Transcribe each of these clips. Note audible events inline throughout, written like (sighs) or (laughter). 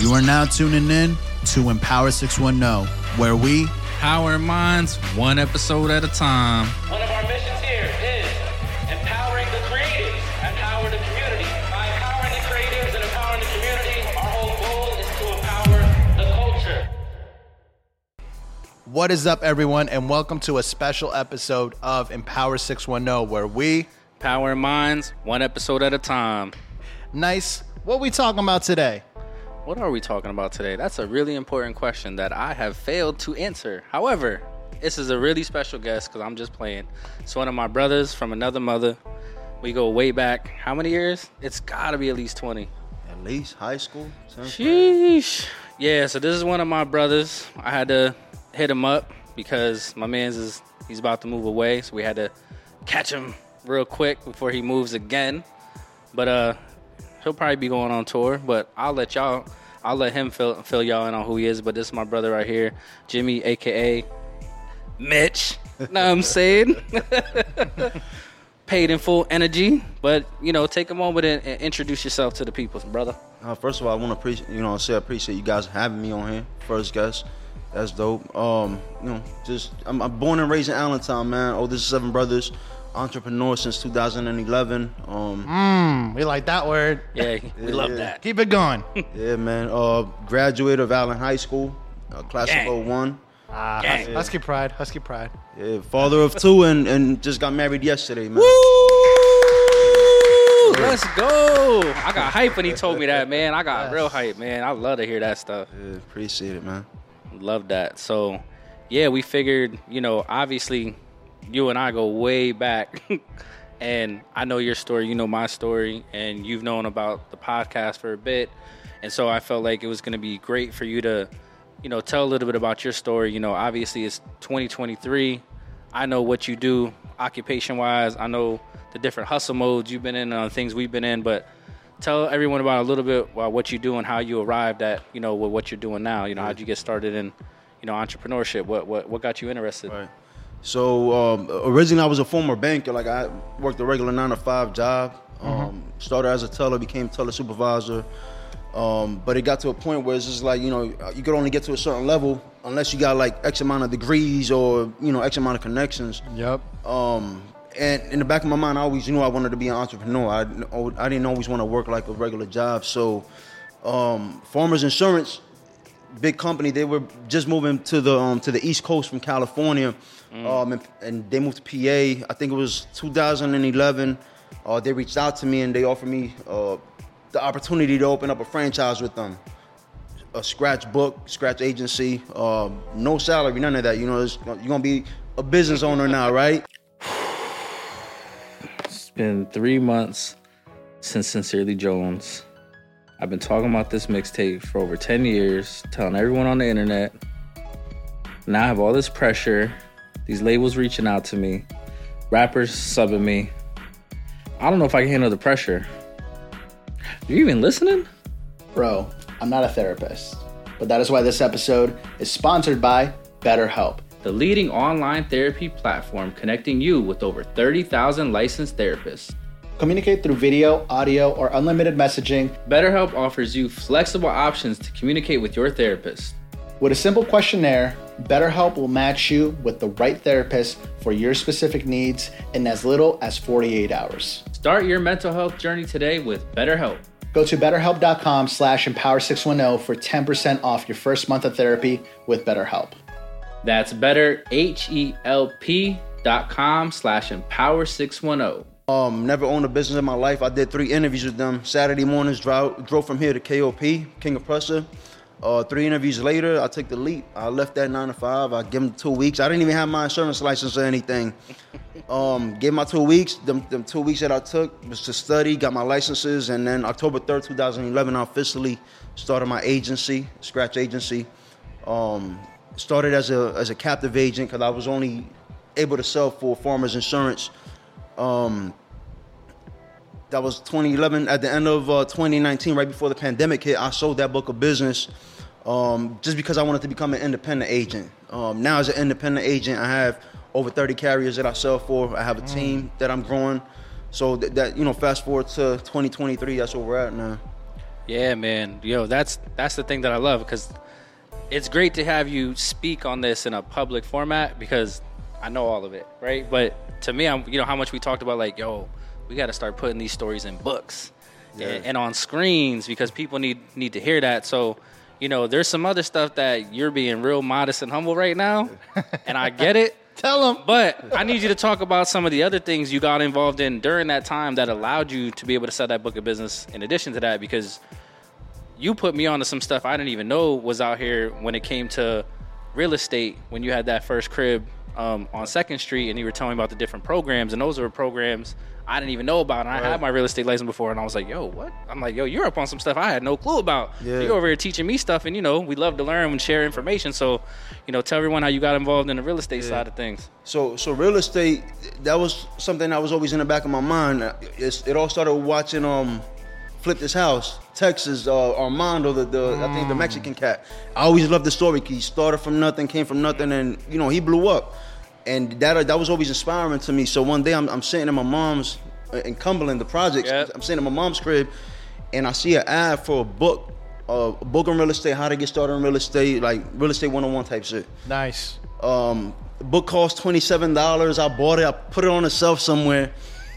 You are now tuning in to Empower 610, where we Power Minds, one episode at a time. One of our missions here is empowering the creatives, empower the community. By empowering the creatives and empowering the community, our whole goal is to empower the culture. What is up, everyone, and welcome to a special episode of Empower 610, where we Power Minds, one episode at a time. nice. What we talking about today? What are we talking about today? That's a really important question that I have failed to answer. However, this is a really special guest because I'm just playing. It's one of my brothers from another mother. We go way back. How many years? It's got to be at least 20. At least high school. Sheesh. Yeah, so this is one of my brothers. I had to hit him up because my man's is he's about to move away, so we had to catch him real quick before he moves again. But uh he'll probably be going on tour, but I'll let y'all I'll let him fill fill y'all in on who he is. But this is my brother right here, Jimmy, aka Mitch. know what I'm saying? (laughs) Paid in full energy, but you know, take a moment and, and introduce yourself to the people, brother. Uh, first of all, I want to appreciate you know say I appreciate you guys having me on here. First guest, that's dope. Um, you know, just I'm, I'm born and raised in Allentown, man. Oldest of seven brothers, entrepreneur since 2011. Um, Mm, we like that word. Yeah, we love yeah. that. Keep it going. (laughs) yeah, man. Uh, graduate of Allen High School, uh, class Gang. of 01. Ah, Gang. hus- Husky pride, Husky pride. Yeah, father of two, and and just got married yesterday, man. Woo! Let's go. I got hype when he told me that, man. I got real hype, man. I love to hear that stuff. Yeah, appreciate it, man. Love that. So, yeah, we figured, you know, obviously, you and I go way back. (laughs) and I know your story, you know my story, and you've known about the podcast for a bit. And so I felt like it was going to be great for you to, you know, tell a little bit about your story. You know, obviously, it's 2023. I know what you do occupation wise. I know the different hustle modes you've been in, uh, things we've been in, but tell everyone about a little bit about what you do and how you arrived at, you know, what you're doing now. You know, how'd you get started in, you know, entrepreneurship? What what what got you interested? Right. So um, originally, I was a former banker. Like I worked a regular nine to five job. Um, started as a teller, became teller supervisor. Um, but it got to a point where it's just like you know you could only get to a certain level unless you got like X amount of degrees or you know X amount of connections. Yep. Um, and in the back of my mind, I always knew I wanted to be an entrepreneur. I, I didn't always want to work like a regular job. So, um, Farmers Insurance, big company, they were just moving to the um, to the East Coast from California, um, and, and they moved to PA. I think it was 2011. Uh, they reached out to me and they offered me uh, the opportunity to open up a franchise with them a scratch book, scratch agency, um, no salary, none of that. You know, it's, you're gonna be a business owner now, (laughs) right? It's been three months since Sincerely Jones. I've been talking about this mixtape for over 10 years, telling everyone on the internet. Now I have all this pressure, these labels reaching out to me, rappers subbing me. I don't know if I can handle the pressure. Are You even listening? Bro, I'm not a therapist, but that is why this episode is sponsored by BetterHelp. The leading online therapy platform connecting you with over 30,000 licensed therapists. Communicate through video, audio, or unlimited messaging BetterHelp offers you flexible options to communicate with your therapist. With a simple questionnaire. BetterHelp will match you with the right therapist for your specific needs in as little as 48 hours. Start your mental health journey today with BetterHelp. Go to betterhelp.com slash empower610 for 10% off your first month of therapy with BetterHelp. That's better, H-E-L-P dot com slash empower 610. Um, never owned a business in my life. I did three interviews with them. Saturday mornings, drove, drove from here to KOP, King of Prussia. Uh, three interviews later, I took the leap. I left that nine to five. I give them two weeks. I didn't even have my insurance license or anything. (laughs) Um, gave my two weeks. Them, them two weeks that I took was to study, got my licenses, and then October 3rd, 2011, I officially started my agency, Scratch Agency. Um, started as a as a captive agent because I was only able to sell for Farmers Insurance. Um, that was 2011. At the end of uh, 2019, right before the pandemic hit, I sold that book of business um, just because I wanted to become an independent agent. Um, now, as an independent agent, I have over 30 carriers that I sell for. I have a team that I'm growing. So that, that you know, fast forward to 2023, that's where we're at now. Yeah, man. Yo, that's that's the thing that I love because it's great to have you speak on this in a public format because I know all of it, right? But to me, I'm you know how much we talked about like, yo, we got to start putting these stories in books and, and on screens because people need need to hear that. So, you know, there's some other stuff that you're being real modest and humble right now, (laughs) and I get it. Tell them. But I need you to talk about some of the other things you got involved in during that time that allowed you to be able to sell that book of business in addition to that because you put me onto some stuff I didn't even know was out here when it came to real estate when you had that first crib um, on Second Street and you were telling me about the different programs and those were programs I didn't even know about and I had my real estate license before and I was like yo what I'm like yo you're up on some stuff I had no clue about Yeah. you're over here teaching me stuff and you know we love to learn and share information so you know tell everyone how you got involved in the real estate side of things So, so real estate, that was something that was always in the back of my mind. It's, it all started watching um, Flip This House, Texas, uh, Armando, the, the I think the Mexican cat. I always loved the story. He started from nothing, came from nothing, and you know he blew up. And that that was always inspiring to me. So one day I'm, I'm sitting in my mom's uh, in Cumberland, the projects. Yep. I'm sitting in my mom's crib, and I see an ad for a book, uh, a book on real estate, how to get started in real estate, like real estate 101 type shit. Nice. Um, the book cost twenty seven dollars. I bought it. I put it on the shelf somewhere,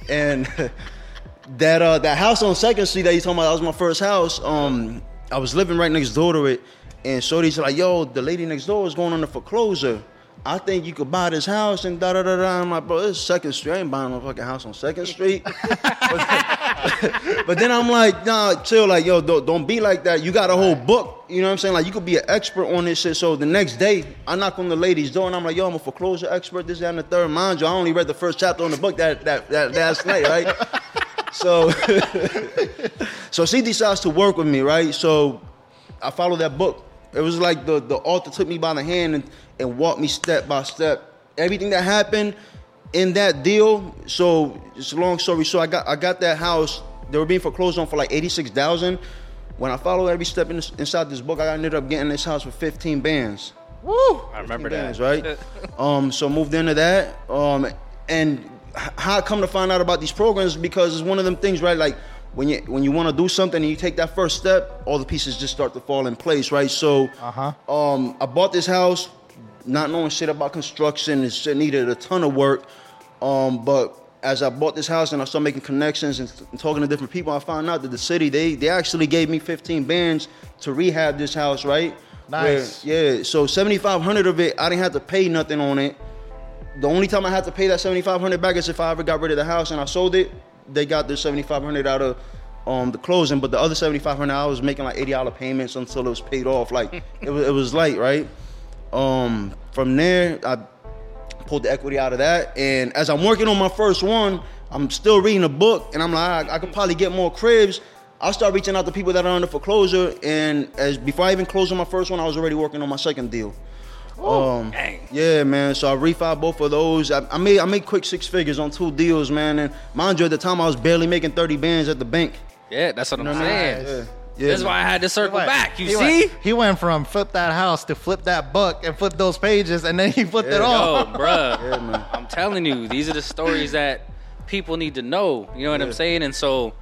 and (laughs) that uh, that house on Second Street that you talking about that was my first house. Um, I was living right next door to it, and Shorty's like, "Yo, the lady next door is going on the foreclosure. I think you could buy this house." And da da da da. I'm like, "Bro, this is Second Street. I ain't buying no fucking house on Second Street." (laughs) (laughs) But then I'm like, nah, chill, like, yo, don't, don't be like that. You got a whole book, you know what I'm saying? Like, you could be an expert on this shit. So the next day, I knock on the lady's door and I'm like, yo, I'm a foreclosure expert, this, that, and the third. Mind you, I only read the first chapter on the book that, that, that last night, right? (laughs) So, so she decides to work with me, right? So I follow that book. It was like the, the author took me by the hand and, and walked me step by step. Everything that happened in that deal. So it's a long story. So I got I got that house. They were being foreclosed on for like eighty six thousand. When I followed every step in, inside this book, I ended up getting this house for fifteen bands. Woo. I remember Bands, that right? (laughs) um, so moved into that. Um, and how I come to find out about these programs because it's one of them things, right? Like when you when you want to do something and you take that first step, all the pieces just start to fall in place, right? So, Uh-huh. um, I bought this house, not knowing shit about construction. It shit needed a ton of work. Um, but as I bought this house and I started making connections and, and talking to different people, I found out that the city they they actually gave me 15 bands to rehab this house, right? Nice. Where- yeah. So 7,500 of it, I didn't have to pay nothing on it. The only time I had to pay that 7,500 back is if I ever got rid of the house and I sold it. They got the 7,500 out of um, the closing, but the other 7,500 I was making like 80 dollar payments until it was paid off. Like (laughs) it was it was light, right? Um, from there, I pulled the equity out of that, and as I'm working on my first one, I'm still reading a book, and I'm like, I, I could probably get more cribs. I'll start reaching out to people that are under foreclosure, and as before I even closed on my first one, I was already working on my second deal. Um, yeah, man. So I refi both of those. I, I made I made quick six figures on two deals, man. And mind you, at the time I was barely making thirty bands at the bank. yeah that's what I'm You know what I saying mean? Yeah. Yeah, this is man. why I had to circle He went- back you he see went- he went from flip that house to flip that book and flip those pages, and then he flipped it Yeah. all. Yo, (laughs) bruh. Yeah, man. I'm telling you, these are the stories that people need to know. You know what I'm saying? And so,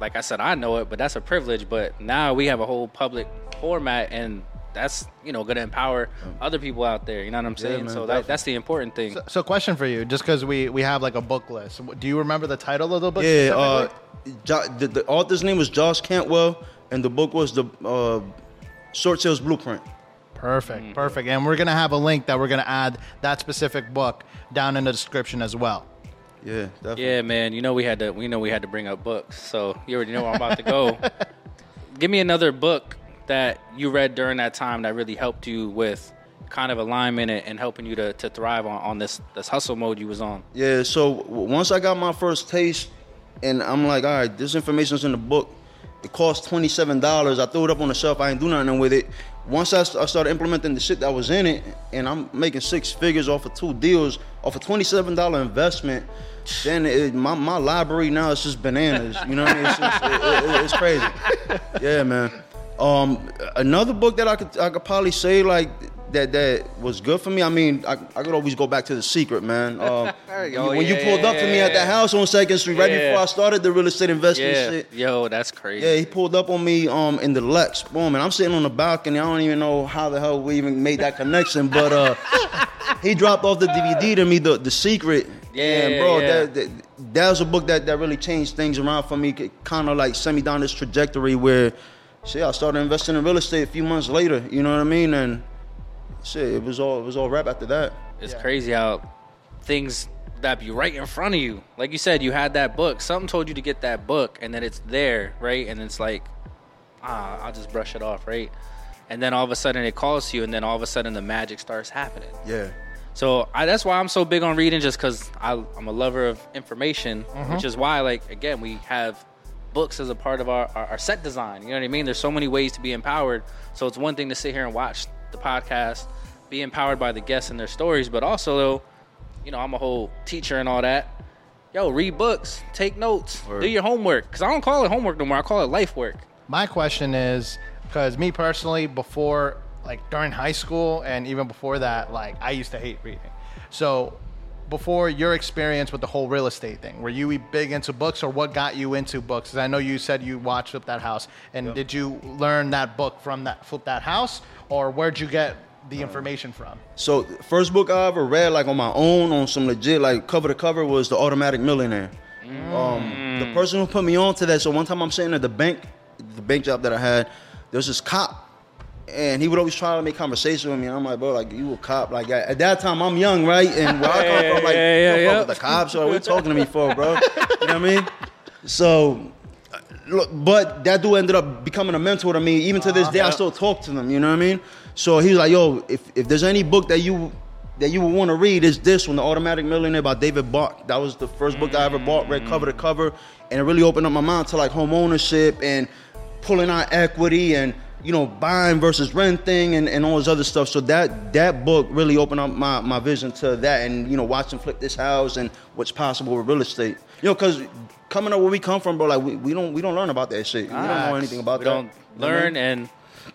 like I said, I know it, but that's a privilege. But now we have a whole public format, and that's you know going to empower other people out there. You know what I'm saying? man, so that, that's the important thing. So, so question for you, just because we we have like a book list. Do you remember the title of the book? Yeah, uh. Jo- the, the author's name was Josh Cantwell, and the book was the uh, Short Sales Blueprint. Perfect, perfect. And we're gonna have a link that we're gonna add that specific book down in the description as well. Yeah, definitely. Yeah, man. You know we had to. We know we had to bring up books. So you already know where I'm about to go. (laughs) Give me another book that you read during that time that really helped you with kind of alignment and, helping you to, to thrive on, on this this hustle mode you was on. Yeah, so once I got my first taste, and I'm like, all right, this information's in the book. It cost twenty seven dollars. I threw it up on the shelf. I ain't do nothing with it. Once I, I started implementing the shit that was in it, and I'm making six figures off of two deals, off a twenty seven dollar investment, then it, my my library now is just bananas. You know what I mean? It's, just, it- it- it's crazy. Yeah, man. Um, another book that I could I could probably say like that that was good for me. I mean, I, I could always go back to the secret, man. (laughs) Um, when you- Oh, when you pulled up to me at the house on Second Street, right Yeah. before I started the real estate investment Yeah, shit. yo, that's crazy. Yeah, he pulled up on me um in the Lex, boom, and I'm sitting on the balcony. I don't even know how the hell we even made that connection, but uh, (laughs) he dropped off the DVD to me, the the secret. Yeah, and bro, yeah. that, that that was a book that that really changed things around for me. Kind of like sent me down this trajectory where, shit, I started investing in real estate a few months later. You know what I mean? And shit, it was all it was all rap after that. It's crazy how things that be right in front of you. Like you said, you had that book. Something told you to get that book, and then it's there, right? And it's like, ah, I'll just brush it off, right? And then all of a sudden it calls to you, and then all of a sudden the magic starts happening. Yeah. So I, that's why I'm so big on reading, just because I'm a lover of information, which is why, like, again, we have books as a part of our, our, our set design. You know what I mean? There's so many ways to be empowered. So it's one thing to sit here and watch the podcast, be empowered by the guests and their stories, but also, though, you know, I'm a whole teacher and all that. Yo, read books, take notes, Word. do your homework. Because I don't call it homework no more. I call it life work. My question is because me personally, before like during high school and even before that, like I used to hate reading. So before your experience with the whole real estate thing, were you big into books or what got you into books? 'Cause I know you said you watched Flip That House, and did you learn that book from that Flip That House, or where'd you get the information from? So first book I ever read, like on my own, on some legit, like cover to cover, was The Automatic Millionaire. Um, the person who put me on to that. So one time I'm sitting at the bank, the bank job that I had. There's this cop, and he would always try to make conversation with me. And I'm like, bro, like you a cop? Like at, at that time I'm young, right? And where I come from, like, Yeah, yeah, yeah. with the cops. What you talking to me for, bro? You know what I mean? (laughs) So. Look, but that dude ended up becoming a mentor to me. Even to this ah, day, I still talk to them. You know what I mean? So he was like, "Yo, if, if there's any book that you that you would want to read, is this one, The Automatic Millionaire by David Bach. That was the first book I ever bought, read cover to mm. cover, and it really opened up my mind to like home ownership and pulling out equity and you know buying versus renting and, and all this other stuff. So that that book really opened up my, my vision to that and you know watching flip this house and what's possible with real estate. You know, because coming up where we come from, bro, like we, we don't we don't learn about that shit. We don't know anything about we that. don't You know I learn, mean? and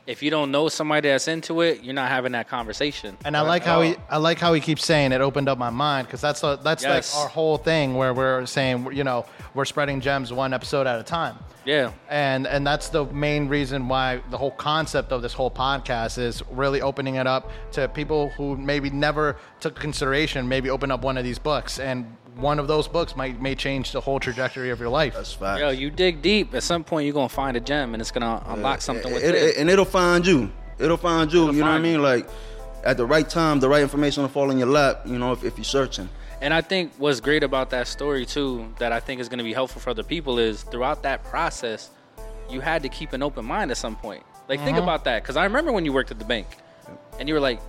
if you don't know somebody that's into it, you're not having that conversation. And I like how he, I like how he keeps saying it opened up my mind because that's the, that's Yes. like our whole thing where we're saying you know we're spreading gems one episode at a time. Yeah. and and that's the main reason why the whole concept of this whole podcast is really opening it up to people who maybe never took consideration maybe open up one of these books and one of those books might may change the whole trajectory of your life That's facts. Yo, you dig deep. At some point, you're gonna find a gem, and it's gonna unlock something It- with it- it. and it'll find you. It'll find you. you know what I mean? Like at the right time, the right information will fall in your lap. You know, if, if you're searching. And I think what's great about that story too, that I think is gonna be helpful for other people, is throughout that process, you had to keep an open mind at some point. Like think uh-huh. about that, because I remember when you worked at the bank, and you were like,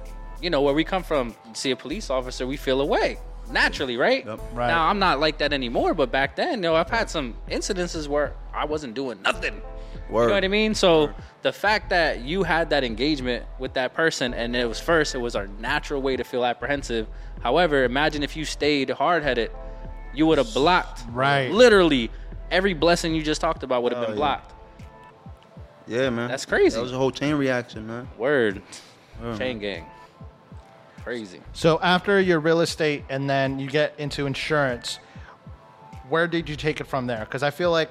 you know, where we come from, see a police officer, we feel away naturally, right? Yep. Right. Now I'm not like that anymore, but back then, you know, I've had some incidences where I wasn't doing nothing. Word. You know what I mean? So the fact that you had that engagement with that person, and it was first, it was our natural way to feel apprehensive. However, imagine if you stayed hard headed, you would have blocked. Right. Literally, every blessing you just talked about would have Oh, been blocked. Yeah, man. That's crazy. That was a whole chain reaction, man. Word. Chain gang. Crazy. so after your real estate and then you get into insurance where did you take it from there? Because i feel like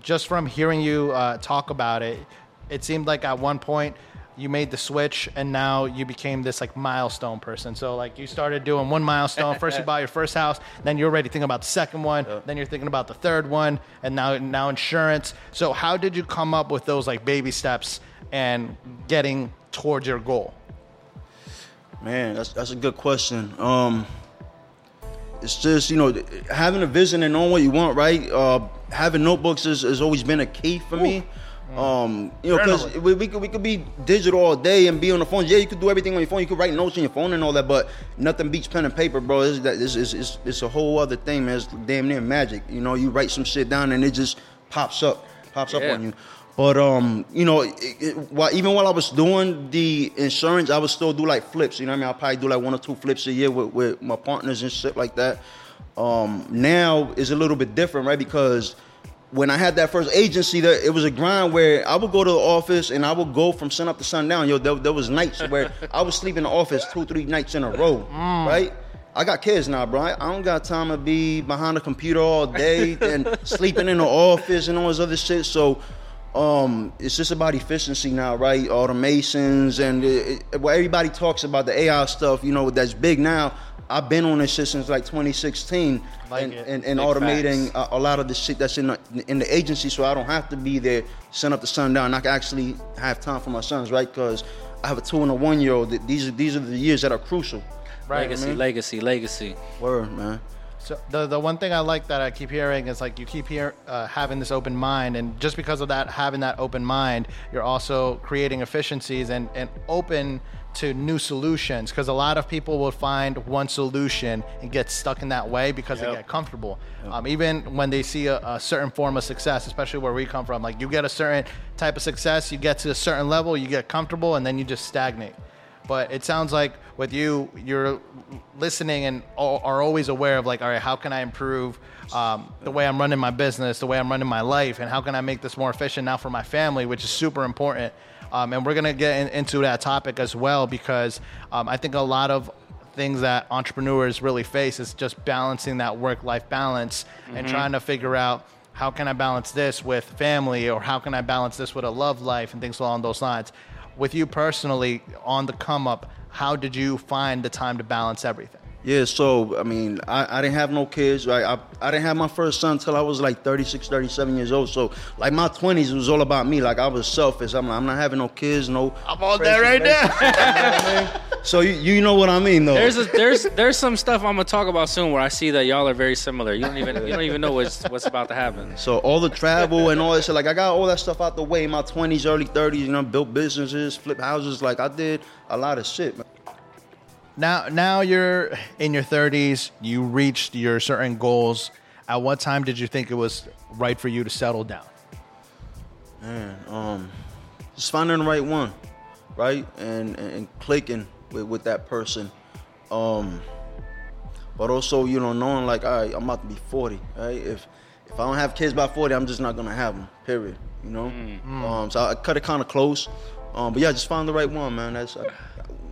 just from hearing you uh, talk about it it seemed like at one point you made the switch and now you became this like milestone person. So like you started doing one milestone. First you (laughs) buy your first house then you're already thinking about the second one then you're thinking about the third one and now now insurance. So how did you come up with those like baby steps and getting towards your goal Man, that's that's a good question. Um, it's just you know having a vision and knowing what you want, right? Uh, having notebooks has, has always been a key for me. Um, you know, because we, we could we could be digital all day and be on the phone. Yeah, you could do everything on your phone. You could write notes on your phone and all that, but nothing beats pen and paper, bro. This, that, this is it's, it's a whole other thing, man. It's damn near magic. You know, you write some shit down and it just pops up, pops up on you. But um, you know, it, it, while, even while I was doing the insurance, I would still do like flips. You know what I mean? I'll probably do like one or two flips a year with, with my partners and shit like that. Um, now is a little bit different, right? Because when I had that first agency, that it was a grind where I would go to the office and I would go from sun up to sundown. Yo, there, there was nights where I would sleep in the office two, three nights in a row, right? I got kids now, bro. I I don't got time to be behind a computer all day and (laughs) sleeping in the office and all this other shit. So, um, it's just about efficiency now, right? Automations and it, it, well, everybody talks about the AI stuff, you know, that's big now. I've been on this shit since like 2016 Like and, and, and automating a, a lot of the shit that's in the, in the agency, so I don't have to be there, sun up to sundown. I can actually have time for my sons, right? Because I have a two and a one year old. These are these are the years that are crucial. Right. legacy, man. legacy, legacy. Word, man. So the the one thing I like that I keep hearing is like you keep hear uh, having this open mind, and just because of that, having that open mind, you're also creating efficiencies and and open to new solutions. Because a lot of people will find one solution and get stuck in that way because they get comfortable. Um, even when they see a, a certain form of success, especially where we come from, like you get a certain type of success, you get to a certain level, you get comfortable, and then you just stagnate. But it sounds like with you, you're listening and are always aware of like, all right, how can I improve um, the way I'm running my business, the way I'm running my life, and how can I make this more efficient now for my family, which is super important. Um, and we're gonna get in, into that topic as well because um, I think a lot of things that entrepreneurs really face is just balancing that work-life balance and trying to figure out how can I balance this with family or how can I balance this with a love life and things along those lines. With you personally on the come up, how did you find the time to balance everything? Yeah, so I mean, I, I didn't have no kids, right? I, I didn't have my first son until I was like 36, 37 years old. So like my 20s, was all about me. Like I was selfish. I'm, like, I'm not having no kids, no. I'm all there right now. (laughs) So you, you know what I mean, though. There's a, (laughs) there's there's some stuff I'm gonna talk about soon where I see that y'all are very similar. You don't even you don't even know what's what's about to happen. So all the travel and all that shit, like I got all that stuff out the way in my twenties, early thirties. You know, built businesses, flip houses. Like I did a lot of shit. Man. now, now you're in your 30s. You reached your certain goals. At what time did you think it was right for you to settle down? Man, um, just finding the right one, right, and and, and clicking with, with that person. Um, but also, you know, knowing like, all right, I'm about to be 40, right? If if I don't have kids by 40, I'm just not gonna have them. Period. You know. Um, so I cut it kind of close. Um, but yeah, just find the right one, man. That's uh,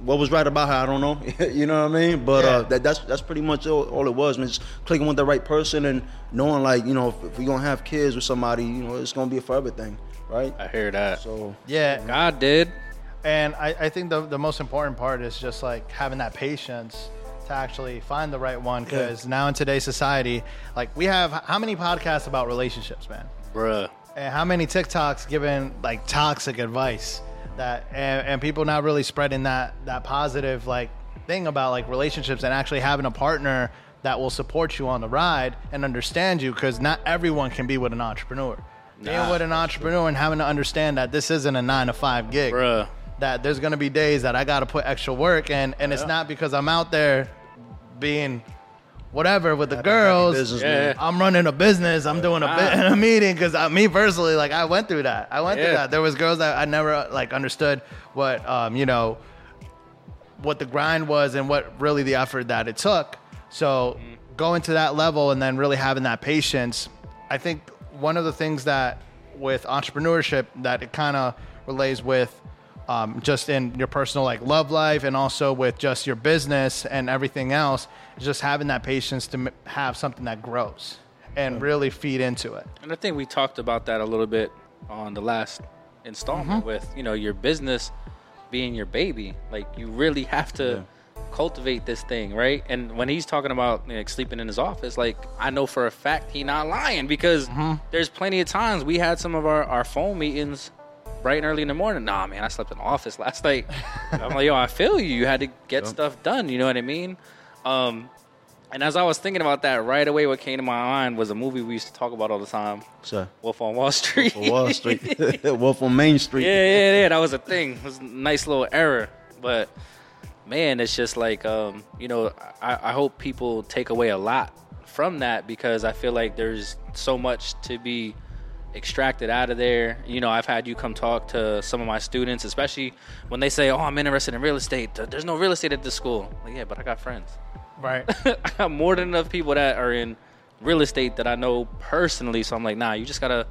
what was right about her. I don't know. (laughs) you know what I mean? But Yeah. uh, that, that's that's pretty much all, all it was, man. Just clicking with the right person and knowing like, you know, if, if we're gonna have kids with somebody, you know, it's gonna be a forever thing, right? I hear that. So Yeah, God did. And I, I think the, the most important part is just like having that patience to actually find the right one. Because now in today's society, like we have how many podcasts about relationships, man? Bruh. And how many TikToks giving like toxic advice that and, and people not really spreading that that positive like thing about like relationships and actually having a partner that will support you on the ride and understand you because not everyone can be with an entrepreneur. Being Nah, with an entrepreneur and having to understand that this isn't a nine to five gig Bruh. That there's gonna be days that I gotta put extra work and and it's not because I'm out there being whatever with the girls. business, Yeah. I'm running a business. I'm doing a, bit, (laughs) a meeting because me personally, like I went through that. I went through that. There was girls that I never like understood what um, you know what the grind was and what really the effort that it took. So going to that level and then really having that patience, I think one of the things that with entrepreneurship that it kind of relays with um, just in your personal like love life and also with just your business and everything else just having that patience to m- have something that grows and really feed into it. And I think we talked about that a little bit on the last installment with, you know, your business being your baby. Like you really have to cultivate this thing, right? And when he's talking about like sleeping in his office, like I know for a fact he not lying because there's plenty of times we had some of our, our phone meetings bright and early in the morning. Nah, man, I slept in the office last night. (laughs) I'm like, yo, I feel you. You had to get stuff done. You know what I mean? Um, and as I was thinking about that, right away, what came to my mind was a movie we used to talk about all the time, So, Wolf on Wall Street. for Wall Street, (laughs) (laughs) Wolf on Main Street. yeah, yeah, yeah. That was a thing. It was a nice little error, but man, it's just like um, you know, I, I hope people take away a lot from that because I feel like there's so much to be extracted out of there. You know, I've had you come talk to some of my students, especially when they say, "Oh, I'm interested in real estate." There's no real estate at this school. Like, yeah, but I got friends. Right. (laughs) I got more than enough people that are in real estate that I know personally. So I'm like, nah, you just gotta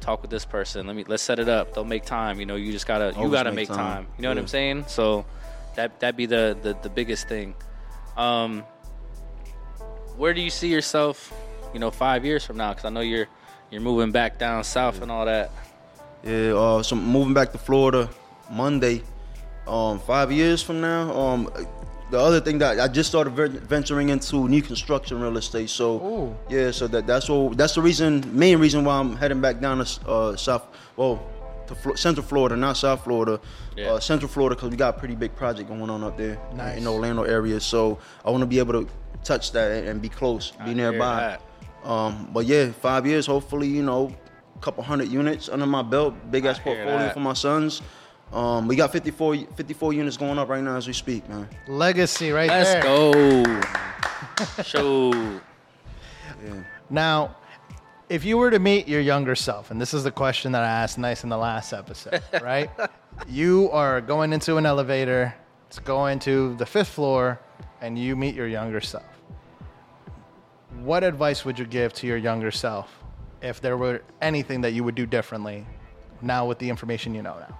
talk with this person. Let me let's set it up. They'll make time. You know, you just gotta you gotta make make time. time. You know what I'm saying? So that that be the the, the biggest thing. Um, where do you see yourself? You know, five years from now, because I know you're you're moving back down south and all that. Yeah, uh, so moving back to Florida Monday, um, five years from now. Um, the other thing that I just started venturing into new construction real estate. So Ooh. yeah, so that that's all. That's the reason, main reason why I'm heading back down to uh, South. Well, to Flo- Central Florida, not South Florida. Yeah. Uh, Central Florida, because we got a pretty big project going on up there Nice. in the Orlando area. So I want to be able to touch that and- and be close, I be hear nearby. That. Um, but yeah, five years, hopefully, you know, a couple hundred units under my belt, big ass portfolio that. for my sons. Um, we got 54, 54 units going up right now as we speak, man. Legacy right there. Let's go. (laughs) Show. Now, if you were to meet your younger self, and this is the question that I asked Nice in the last episode, (laughs) right? you are going into an elevator, it's going to the fifth floor, and you meet your younger self. What advice would you give to your younger self if there were anything that you would do differently now with the information you know now?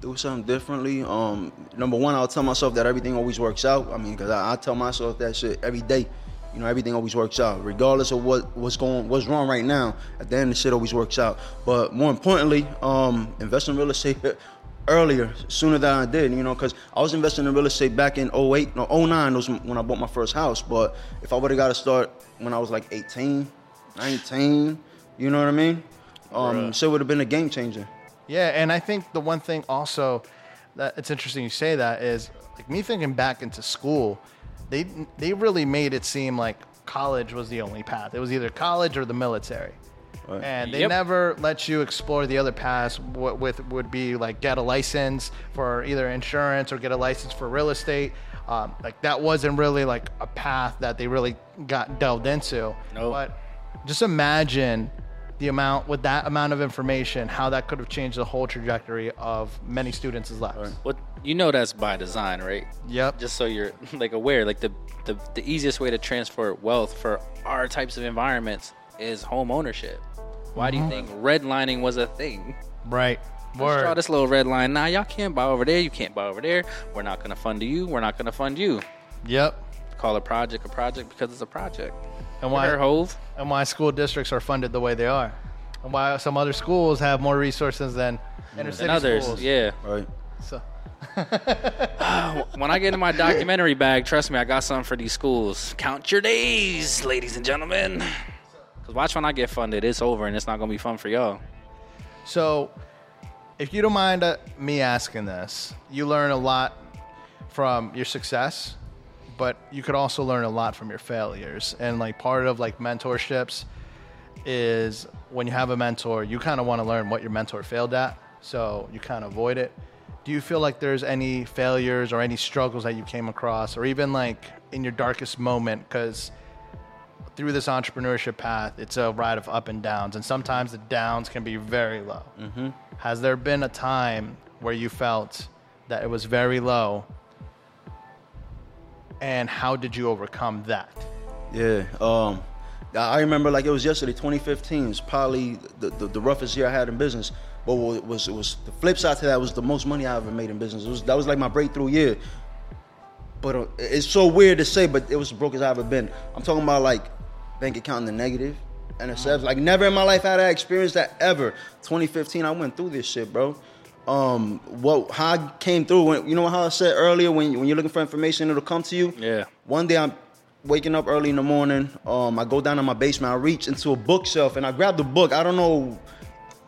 Do something differently. Um, number one, I'll tell myself that everything always works out. I mean, because I, I tell myself that shit every day. You know, everything always works out, regardless of what what's going, what's wrong right now. At the end, the shit always works out. But more importantly, um, invest in real estate (laughs) earlier, sooner than I did. You know, because I was investing in real estate back in 08, no 09 was when I bought my first house. But if I would have got to start when I was like 18, 19, you know what I mean? Um, so it would have been a game changer. Yeah, and I think the one thing also that it's interesting you say that is like me thinking back into school, they they really made it seem like college was the only path. It was either college or the military. Right. And they Yep. never let you explore the other paths. What with would be like get a license for either insurance or get a license for real estate. Um, like that wasn't really like a path that they really got delved into. Nope. But just imagine the amount with that amount of information, how that could have changed the whole trajectory of many students' lives. What you know that's by design, right? Yep. Just so you're (laughs) like aware, like the, the the easiest way to transfer wealth for our types of environments is home ownership. Why do you mm-hmm. think redlining was a thing? right. Let's draw this little red line. Nah, y'all can't buy over there. You can't buy over there. We're not gonna fund you. We're not gonna fund you. Yep. Call a project a project because it's a project. And Why? why Hove? and why school districts are funded the way they are, and why some other schools have more resources than mm, inner city others, schools. yeah. Right. So, (sighs) When I get in my documentary bag, trust me, I got something for these schools. Count your days, ladies and gentlemen. Cause watch when I get funded, it's over and it's not gonna be fun for y'all. so if you don't mind uh, me asking this, you learn a lot from your success, but you could also learn a lot from your failures. And like part of like mentorships is when you have a mentor, you kind of want to learn what your mentor failed at, so you kind of avoid it. Do you feel like there's any failures or any struggles that you came across, or even like in your darkest moment? Because through this entrepreneurship path, it's a ride of up and downs, and sometimes the downs can be very low. Mm-hmm. Has there been a time where you felt that it was very low, and how did you overcome that? Yeah. Um, I remember like it was yesterday, 2015. It's probably the, the, the roughest year I had in business. But what it was it was the flip side to that was the most money I ever made in business. It was that was like my breakthrough year. But uh, it's so weird to say, but it was the brokest I ever been. I'm talking about like bank account in the negative, NSFs. Like never in my life had I experienced that ever. 2015, I went through this shit, bro. Um, what how I came through? When, you know how I said earlier, when when you're looking for information, it'll come to you. Yeah. One day I'm waking up early in the morning. Um, I go down to my basement. I reach into a bookshelf and I grab the book. I don't know.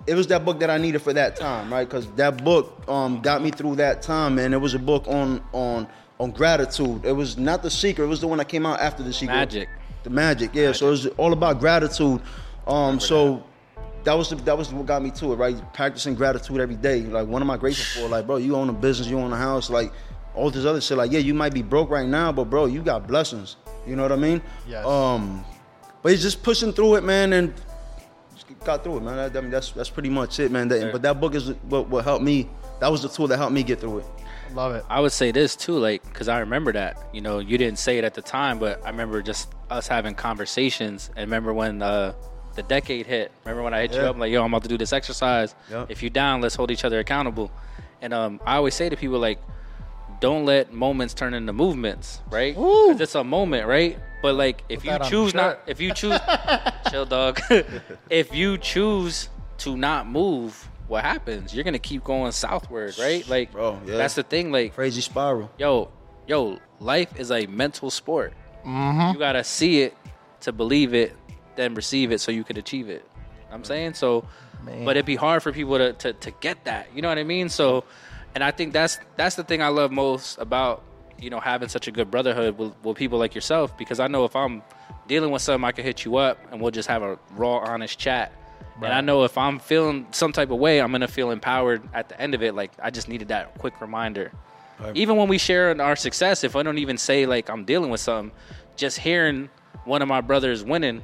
It was that book that I needed for that time, right? Because that book um, got me through that time, and it was a book on on on gratitude. It was not the secret. It was the one that came out after the secret. Magic. The magic, yeah. So it was all about gratitude. Um, so that was the, that was what got me to it, right? Practicing gratitude every day. Like, what am I grateful for? Like, bro, you own a business, you own a house, like all this other shit. Like, yeah, you might be broke right now, but bro, you got blessings. You know what I mean? Yes. Um, but he's just pushing through it, man, and just got through it, man. That, I mean, that's that's pretty much it, man. That. But that book is what, what helped me. That was the tool that helped me get through it. Love it. I would say this too, like, because I remember that. You know, you didn't say it at the time, but I remember just us having conversations. And remember when uh, the decade hit? Remember when I hit you Yeah. up, like, yo, I'm about to do this exercise. Yep. If you down, let's hold each other accountable. And um, I always say to people, like, don't let moments turn into movements, right? Woo. 'Cause it's a moment, right? But like, if Put you choose not, if you choose, (laughs) chill, dog. (laughs) if you choose to not move, what happens? You're gonna keep going southward, right? Like, Bro, yeah. that's the thing. Like, Crazy spiral. yo, yo, life is a mental sport. Mm-hmm. You gotta see it to believe it, then receive it so you could achieve it. I'm saying so, Man. but it'd be hard for people to, to to get that. You know what I mean? So, and I think that's that's the thing I love most about you know having such a good brotherhood with, with people like yourself because I know if I'm dealing with something, I can hit you up and we'll just have a raw, honest chat. And I know if I'm feeling some type of way, I'm gonna feel empowered at the end of it. Like I just needed that quick reminder. Even when we share in our success, if I don't even say like I'm dealing with something, just hearing one of my brothers winning,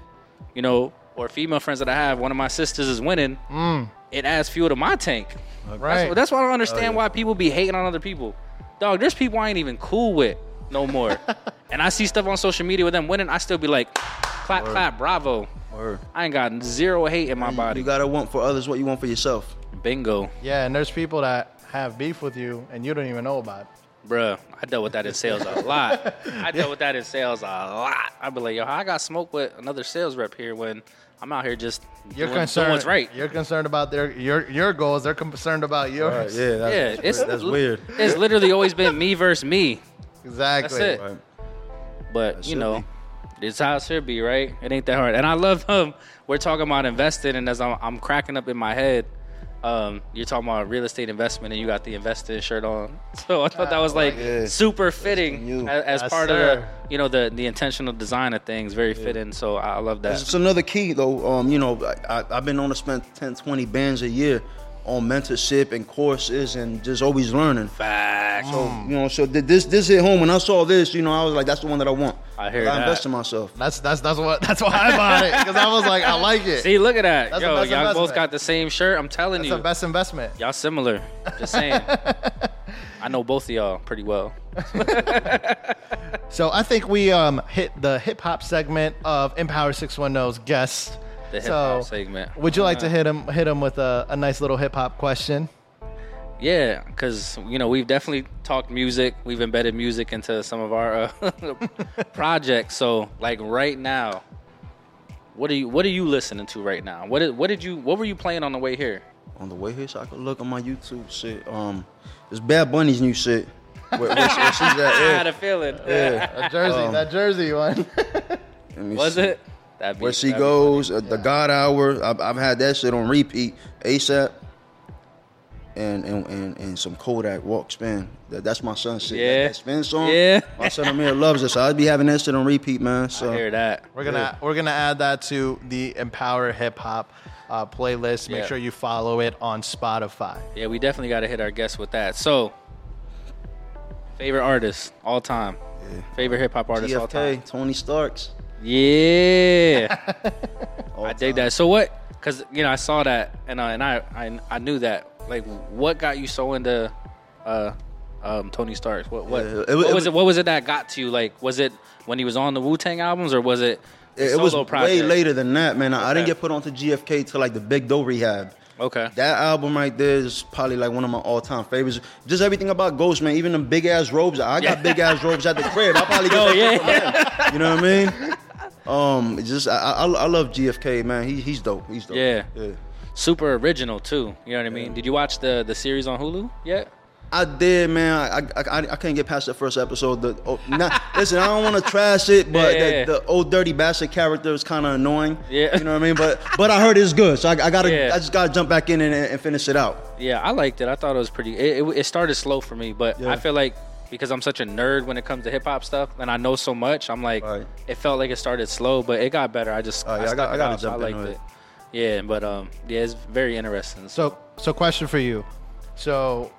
you know, or female friends that I have, one of my sisters is winning, mm. it adds fuel to my tank. That's, Right. what- that's why I don't understand why people be hating on other people. Dog, there's people I ain't even cool with no more. (laughs) and I see stuff on social media with them winning, I still be like, clap, clap, bravo. Word. I ain't got zero hate in my body. You gotta want for others what you want for yourself. Bingo. Yeah, and there's people that have beef with you and you don't even know about. it. Bruh, I dealt with that in sales a lot. (laughs) I dealt with that in sales a lot. I'd be like, yo, I got smoked with another sales rep here when I'm out here just You're doing, concerned. doing what's right. You're concerned about their your your goals. They're concerned about yours. yeah, that's, yeah, that's, it's that's weird. It's literally always been me versus me. Exactly. That's it. Right. But That you should know, it's how it should be, right? It ain't that hard. And I love um we're talking about investing, and as I'm, I'm cracking up in my head, um, you're talking about real estate investment, and you got the investing shirt on. (laughs) So I thought that was like Yeah. super fitting as, as part sir. of the you know the the intentional design of things. Very fitting. So I I love that. It's another key though. Um, you know, I, I, I've been on to spend 10, 20 bands a year on mentorship and courses and just always learning. Facts. So you know, so th- this this hit home. When I saw this, you know, I was like, that's the one that I want. I hear I that. invest in myself. That's that's that's what that's why I bought it because I was like I like it. See, look at that. That's the Yo, best y'all both got the same shirt. I'm telling That's you. the best investment. Y'all similar. Just saying. (laughs) I know both of y'all pretty well. (laughs) So I think we um hit the hip hop segment of Empower 610's guests. The hip hop So, segment. Would you like to Uh, hit him hit him with a, a nice little hip hop question? Yeah, because you know we've definitely talked music. We've embedded music into some of our uh, (laughs) projects. So like right now, what are you what are you listening to right now? What did what did you what were you playing on the way here? On the way here, so I could look on my YouTube shit. Um, it's Bad Bunny's new shit. Where, where, where she's at? (laughs) I had a feeling. Yeah, that jersey, Um, that jersey one. (laughs) Was see. it? That'd be, Where she goes, uh, the God Hour. I've, I've had that shit on repeat. ASAP. And, and, and, and some Kodak walk spin. That, that's my son's shit. Yeah. That, that spin song. Yeah. My son Amir loves it, so I'd be having that shit on repeat, man. So. I hear that. We're gonna we're gonna add that to the Empower Hip Hop uh, playlist. Make Yeah. sure you follow it on Spotify. Yeah, we definitely got to hit our guests with that. So, favorite artist all time. Favorite hip hop artist all time. Tony Starks. Yeah. (laughs) I dig that. So what? Because you know I saw that and uh, and I, I I knew that. Like, what got you so into uh, um, Tony Stark? What what, Yeah, it- what it was was- it? What was it that got to you? Like, was it when he was on the Wu Tang albums, or was it? the It, it was solo way project? later than that, man. I, I didn't Okay. get put onto GFK till like the Big Doe Rehab. Okay. That album right there is probably like one of my all-time favorites. Just everything about Ghost, man. Even the big ass robes. I got big ass robes at the crib. I probably (laughs) get Oh that yeah. You know what I mean? Um, just I, I, I love GFK, man. He, he's dope. He's dope. Yeah. yeah. Super original too. You know what I mean? Did you watch the the series on Hulu yet? I did, man. I, I, I, I can't get past the first episode. The oh, not, (laughs) listen, I don't want to trash it, but Yeah. the, the old dirty bastard character is kind of annoying. Yeah. you know what I mean. But but I heard it's good, so I, I gotta Yeah. I just gotta jump back in and, and finish it out. Yeah, I liked it. I thought it was pretty. It, it, it started slow for me, but Yeah. I feel like because I'm such a nerd when it comes to hip hop stuff, and I know so much, I'm like, Right. it felt like it started slow, but it got better. I just, Oh, yeah, I got- I gotta out, so jump I liked into it. it. Yeah, but um, yeah, it's very interesting. So so question for you. So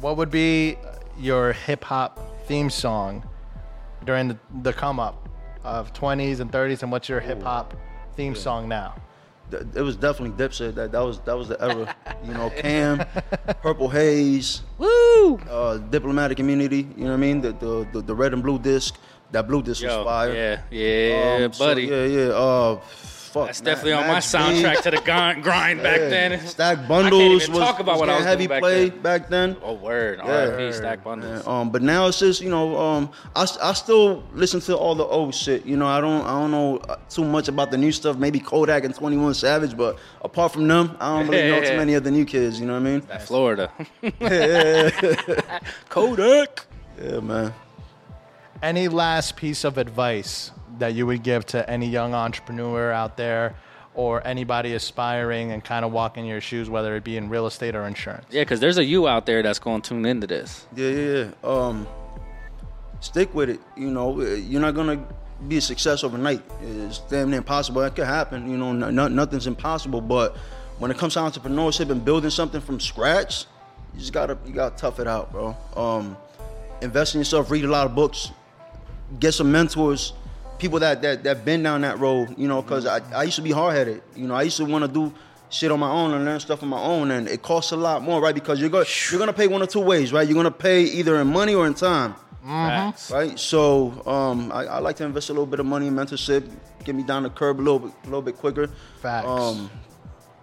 what would be your hip hop theme song during the, the come up of 20s and 30s and what's your hip hop theme song now? Th- it was definitely Dipset. That that was that was the era. you know, (laughs) Cam, Purple Haze, Woo! uh, diplomatic immunity. You know what I mean? The the the, the red and blue disc. That blue disc Yo, was fire. yeah, yeah, Um, so, buddy. yeah, yeah. Uh, fuck. That's definitely on my soundtrack to the grind, grind back Yeah. then. Stack bundles I can't even was, talk about was what I was heavy back play then. back then. Oh word, Yeah. R.I.P. Stack bundles. Yeah, um, but now it's just you know, um, I, I still listen to all the old shit. You know, I don't I don't know uh, too much about the new stuff. Maybe Kodak and Twenty One Savage, but apart from them, I don't really know too (laughs) many of the new kids. You know what I mean? That Florida. (laughs) (laughs) Kodak. Yeah, man. Any last piece of advice that you would give to any young entrepreneur out there or anybody aspiring and kind of walking your shoes, whether it be in real estate or insurance? Yeah, because there's a you out there that's going to tune into this. Yeah, yeah, yeah. Um, stick with it. You know, you're not gonna be a success overnight. It's damn near impossible. That could happen. You know, no, no- nothing's impossible. But when it comes to entrepreneurship and building something from scratch, you just gotta you gotta tough it out, bro. Um, invest in yourself. Read a lot of books. Get some mentors. People that that that been down that road. You know, because I, I used to be hard headed. You know, I used to want to do shit on my own and learn stuff on my own, and it costs a lot more, right? Because you're going you're gonna pay one or two ways, right? You're gonna pay either in money or in time Facts. right? So um, I, I like to invest a little bit of money in mentorship, get me down the curb a little bit, a little bit quicker. Facts. Um,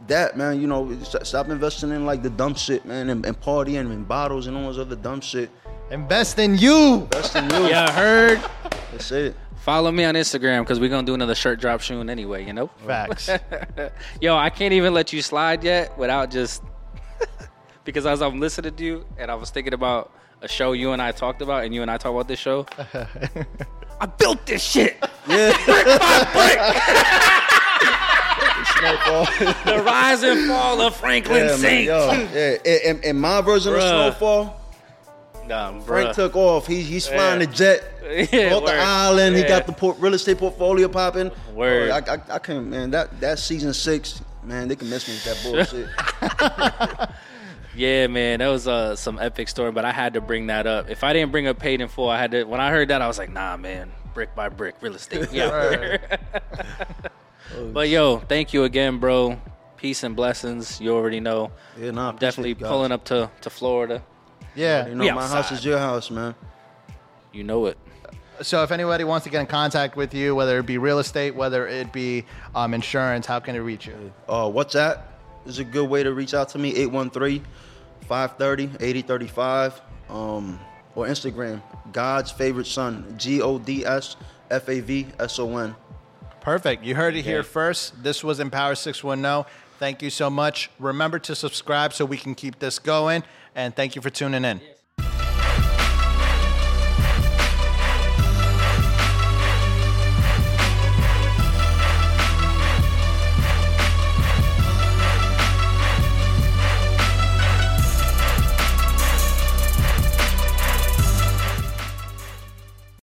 that man, you know, stop investing in like the dumb shit, man, and, and partying and bottles and all this other dumb shit. Invest in you. Invest in you. (laughs) Yeah, heard. That's it. Follow me on Instagram because we're gonna do another shirt drop soon anyway. You know. Facts. (laughs) Yo, I can't even let you slide yet without just (laughs) because as I'm listening to you and I was thinking about a show you and I talked about, and you and I talked about this show. I built this shit. Snowfall. The rise and fall of Franklin yeah, man, Saint. yeah. In, in- in my version Bruh. of Snowfall, Nah, Frank took off. He, he's flying Yeah. the jet. (laughs) Yeah, bought the island. He got the port, real estate portfolio popping. Word. Oh, I, I, I can't, man. That that season six, man. They can miss me with that bullshit. (laughs) Yeah, man, that was uh, some epic story, but I had to bring that up. If I didn't bring up paid in full, I had to. When I heard that, I was like, nah, man, brick by brick, real estate. Yeah. (laughs) but yo, thank you again, bro. Peace and blessings. You already know. Yeah, nah, I'm definitely appreciate you guys. pulling up to, to Florida. Yeah. You know, We my house is your house, man. You know it. So if anybody wants to get in contact with you, whether it be real estate, whether it be um, insurance, how can they reach you? Uh, WhatsApp is a good way to reach out to me. 813-530-8035. Um, or Instagram, God's favorite son. G O D S F A V S O N. Perfect. You heard it here first. This was Empower 610. Thank you so much. Remember to subscribe so we can keep this going. And thank you for tuning in.